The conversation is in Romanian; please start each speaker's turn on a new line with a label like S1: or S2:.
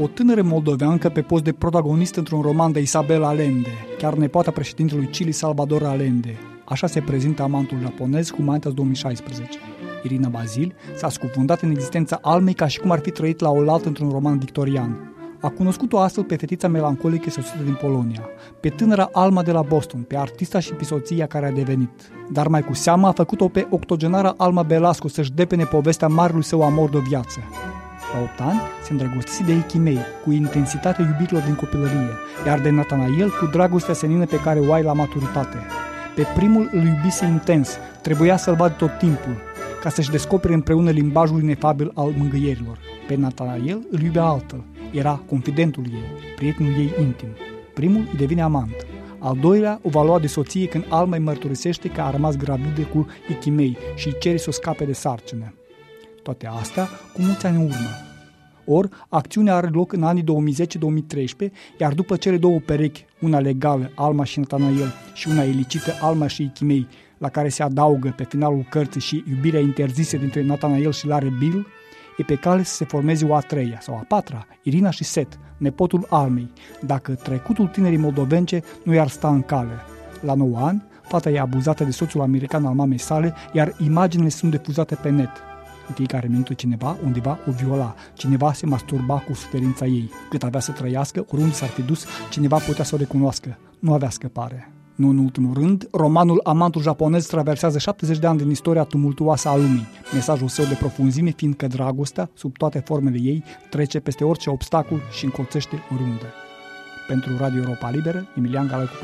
S1: o tânără moldoveancă pe post de protagonist într-un roman de Isabel Allende, chiar nepoata președintelui Chile Salvador Allende. Așa se prezintă amantul japonez cu Mantas 2016. Irina Bazil s-a scufundat în existența almei ca și cum ar fi trăit la oaltă într-un roman victorian. A cunoscut-o astfel pe fetița melancolică sosită din Polonia, pe tânăra Alma de la Boston, pe artista și pisoția care a devenit. Dar mai cu seamă a făcut-o pe octogenara Alma Belasco să-și depene povestea marelui său amor de viață. La 8 ani se îndrăgostise de Ichimei, cu intensitatea iubirilor din copilărie, iar de Natanael cu dragostea senină pe care o ai la maturitate. Pe primul îl iubise intens, trebuia să-l vadă tot timpul, ca să-și descopere împreună limbajul inefabil al mângâierilor. Pe Natanael îl iubea altăl, era confidentul ei, prietenul ei intim. Primul îi devine amant. Al doilea o va lua de soție când Alma îi mărturisește că a rămas gravidă cu Ichimei și îi cere să o scape de sarcină. Toate astea cu mulți ani în urmă. Or, acțiunea are loc în anii 2010-2013, iar după cele două perechi, una legală, Alma și Natanael, și una ilicită, Alma și Ichimei, la care se adaugă pe finalul cărții și iubirea interzisă dintre Natanael și Lare Bill, e pe cale să se formeze o a treia sau a patra, Irina și Set, nepotul Almei, dacă trecutul tinerii moldovence nu i-ar sta în cale. La 9 ani, fata e abuzată de soțul american al mamei sale, iar imaginile sunt difuzate pe net. În fiecare minut cineva, undeva, o viola, cineva se masturba cu suferința ei. Cât avea să trăiască, oriunde s-ar fi dus, cineva putea să o recunoască. Nu avea scăpare. Nu în ultimul rând, romanul Amantul japonez traversează 70 de ani din istoria tumultuoasă a lumii, mesajul său de profunzime fiind că dragostea, sub toate formele ei, trece peste orice obstacol și încolțește oriunde. Pentru Radio Europa Liberă, Emilian Galăcu